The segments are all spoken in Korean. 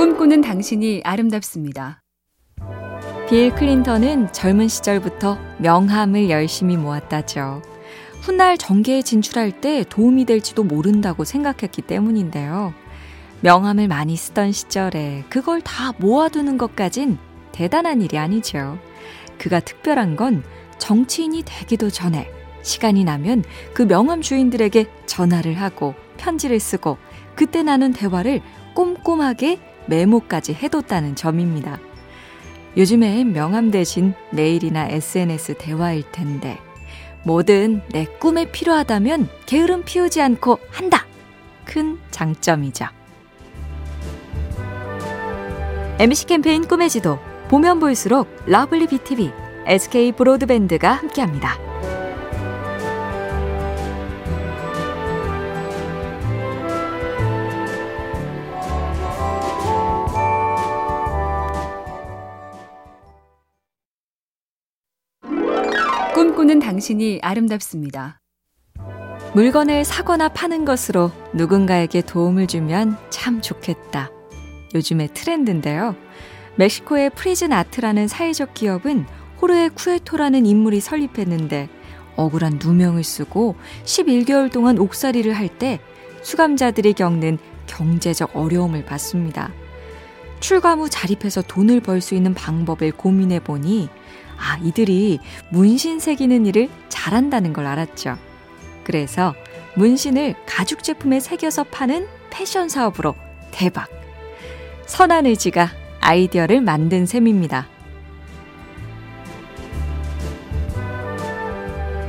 꿈꾸는 당신이 아름답습니다. 빌 클린턴은 젊은 시절부터 명함을 열심히 모았다죠. 훗날 정계에 진출할 때 도움이 될지도 모른다고 생각했기 때문인데요. 명함을 많이 쓰던 시절에 그걸 다 모아두는 것까진 대단한 일이 아니죠. 그가 특별한 건 정치인이 되기도 전에 시간이 나면 그 명함 주인들에게 전화를 하고 편지를 쓰고 그때 나눈 대화를 꼼꼼하게 메모까지 해뒀다는 점입니다. 요즘엔 명함 대신 메일이나 SNS 대화일 텐데 뭐든 내 꿈에 필요하다면 게으름 피우지 않고 한다. 큰 장점이죠. MBC 캠페인 꿈의 지도 보면 볼수록 러블리 BTV, SK 브로드밴드가 함께합니다. 당신이 아름답습니다. 물건을 사거나 파는 것으로 누군가에게 도움을 주면 참 좋겠다. 요즘의 트렌드인데요. 멕시코의 Prison Art라는 사회적 기업은 호르헤 쿠에토라는 인물이 설립했는데 억울한 누명을 쓰고 11개월 동안 옥살이를 할 때 수감자들이 겪는 경제적 어려움을 봤습니다. 출감 후 자립해서 돈을 벌 수 있는 방법을 고민해 보니 아, 이들이 문신 새기는 일을 잘한다는 걸 알았죠. 그래서 문신을 가죽 제품에 새겨서 파는 패션 사업으로 대박. 선한 의지가 아이디어를 만든 셈입니다.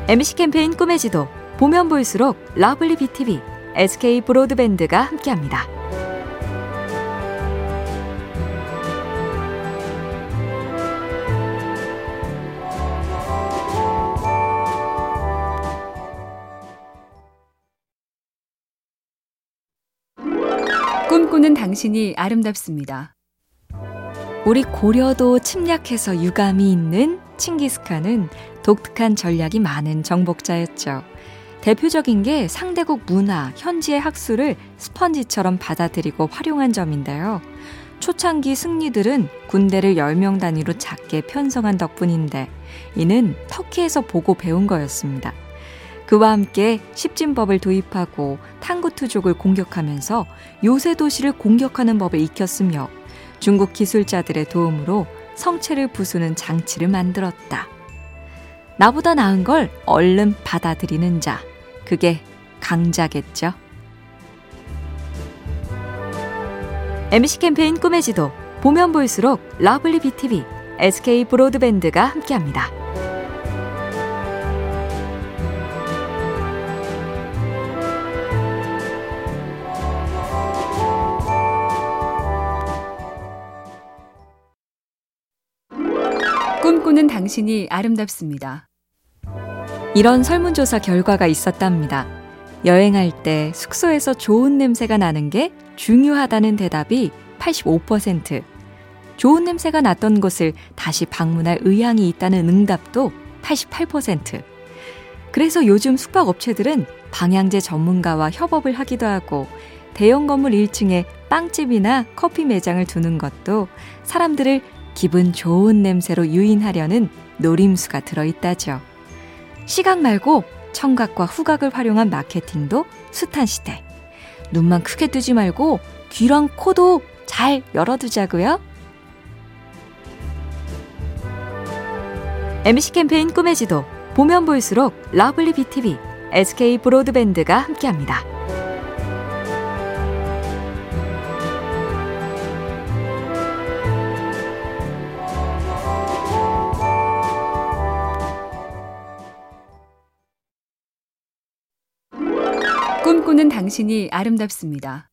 MBC 캠페인 꿈의 지도 보면 볼수록 러블리 BTV, SK 브로드밴드가 함께합니다. 꿈꾸는 당신이 아름답습니다. 우리 고려도 침략해서 유감이 있는 칭기스칸은 독특한 전략이 많은 정복자였죠. 대표적인 게 상대국 문화, 현지의 학술을 스펀지처럼 받아들이고 활용한 점인데요. 초창기 승리들은 군대를 10명 단위로 작게 편성한 덕분인데 이는 터키에서 보고 배운 거였습니다. 그와 함께 십진법을 도입하고 탕구투족을 공격하면서 요새 도시를 공격하는 법을 익혔으며 중국 기술자들의 도움으로 성채를 부수는 장치를 만들었다. 나보다 나은 걸 얼른 받아들이는 자. 그게 강자겠죠. MBC 캠페인 꿈의 지도 보면 볼수록 러블리 BTV, SK 브로드밴드가 함께합니다. 당신이 아름답습니다. 이런 설문조사 결과가 있었답니다. 여행할 때 숙소에서 좋은 냄새가 나는 게 중요하다는 대답이 85%, 좋은 냄새가 났던 곳을 다시 방문할 의향이 있다는 응답도 88%. 그래서 요즘 숙박업체들은 방향제 전문가와 협업을 하기도 하고 대형 건물 1층에 빵집이나 커피 매장을 두는 것도 사람들을 기분 좋은 냄새로 유인하려는 노림수가 들어있다죠. 시각 말고 청각과 후각을 활용한 마케팅도 숱한 시대. 눈만 크게 뜨지 말고 귀랑 코도 잘 열어두자고요. MBC 캠페인 꿈의 지도 보면 볼수록 러블리 BTV, SK 브로드밴드가 함께합니다. 꿈꾸는 당신이 아름답습니다.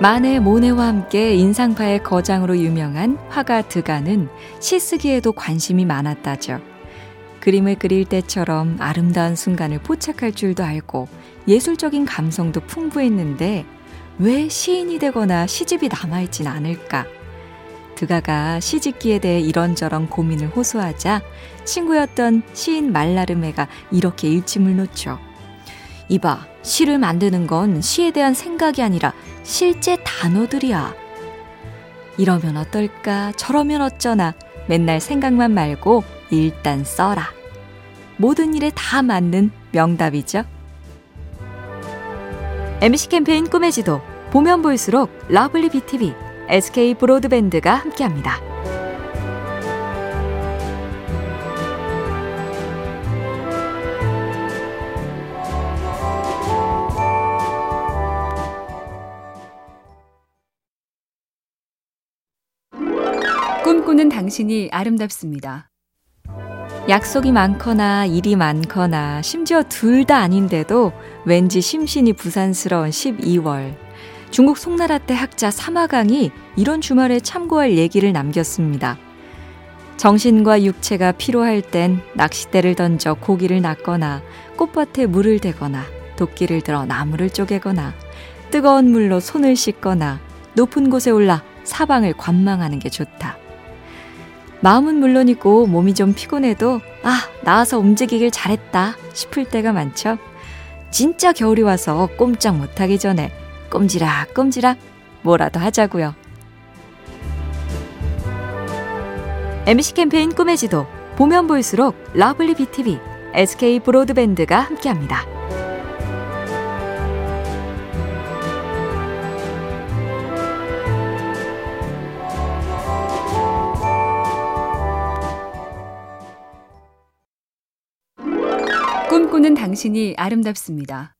마네 모네와 함께 인상파의 거장으로 유명한 화가 드가는 시쓰기에도 관심이 많았다죠. 그림을 그릴 때처럼 아름다운 순간을 포착할 줄도 알고 예술적인 감성도 풍부했는데 왜 시인이 되거나 시집이 남아있진 않을까? 드가가 시집기에 대해 이런저런 고민을 호소하자 친구였던 시인 말라르메가 이렇게 일침을 놓죠. 이봐, 시를 만드는 건 시에 대한 생각이 아니라 실제 단어들이야. 이러면 어떨까, 저러면 어쩌나 맨날 생각만 말고 일단 써라. 모든 일에 다 맞는 명답이죠. MBC 캠페인 꿈의 지도 보면 볼수록 러블리 BTV, SK 브로드밴드가 함께합니다. 꿈꾸는 당신이 아름답습니다. 약속이 많거나 일이 많거나 심지어 둘 다 아닌데도 왠지 심신이 부산스러운 12월. 중국 송나라 때 학자 사마강이 이런 주말에 참고할 얘기를 남겼습니다. 정신과 육체가 피로할 땐 낚싯대를 던져 고기를 낚거나 꽃밭에 물을 대거나 도끼를 들어 나무를 쪼개거나 뜨거운 물로 손을 씻거나 높은 곳에 올라 사방을 관망하는 게 좋다. 마음은 물론이고 몸이 좀 피곤해도 아, 나와서 움직이길 잘했다 싶을 때가 많죠. 진짜 겨울이 와서 꼼짝 못하기 전에 꼼지락 꼼지락 뭐라도 하자고요. MBC 캠페인 꿈의 지도 보면 볼수록 러블리 BTV, SK 브로드밴드가 함께합니다. 당신이 아름답습니다.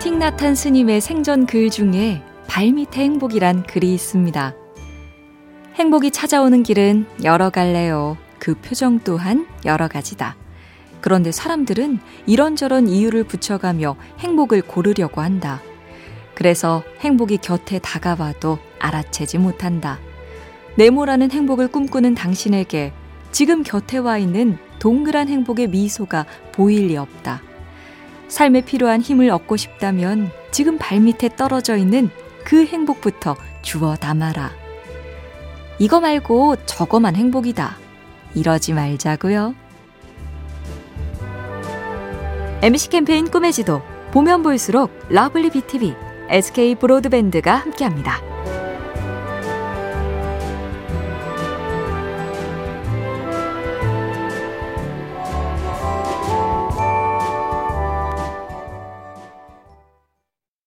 틱나탄 스님의 생전 글 중에 발밑에 행복이란 글이 있습니다. 행복이 찾아오는 길은 여러 갈래요. 그 표정 또한 여러 가지다. 그런데 사람들은 이런저런 이유를 붙여가며 행복을 고르려고 한다. 그래서 행복이 곁에 다가와도 알아채지 못한다. 네모라는 행복을 꿈꾸는 당신에게 지금 곁에 와 있는 동그란 행복의 미소가 보일 리 없다. 삶에 필요한 힘을 얻고 싶다면 지금 발밑에 떨어져 있는 그 행복부터 주워 담아라. 이거 말고 저거만 행복이다. 이러지 말자고요. MBC 캠페인 꿈의 지도 보면 볼수록 러블리 BTV, SK 브로드밴드가 함께합니다.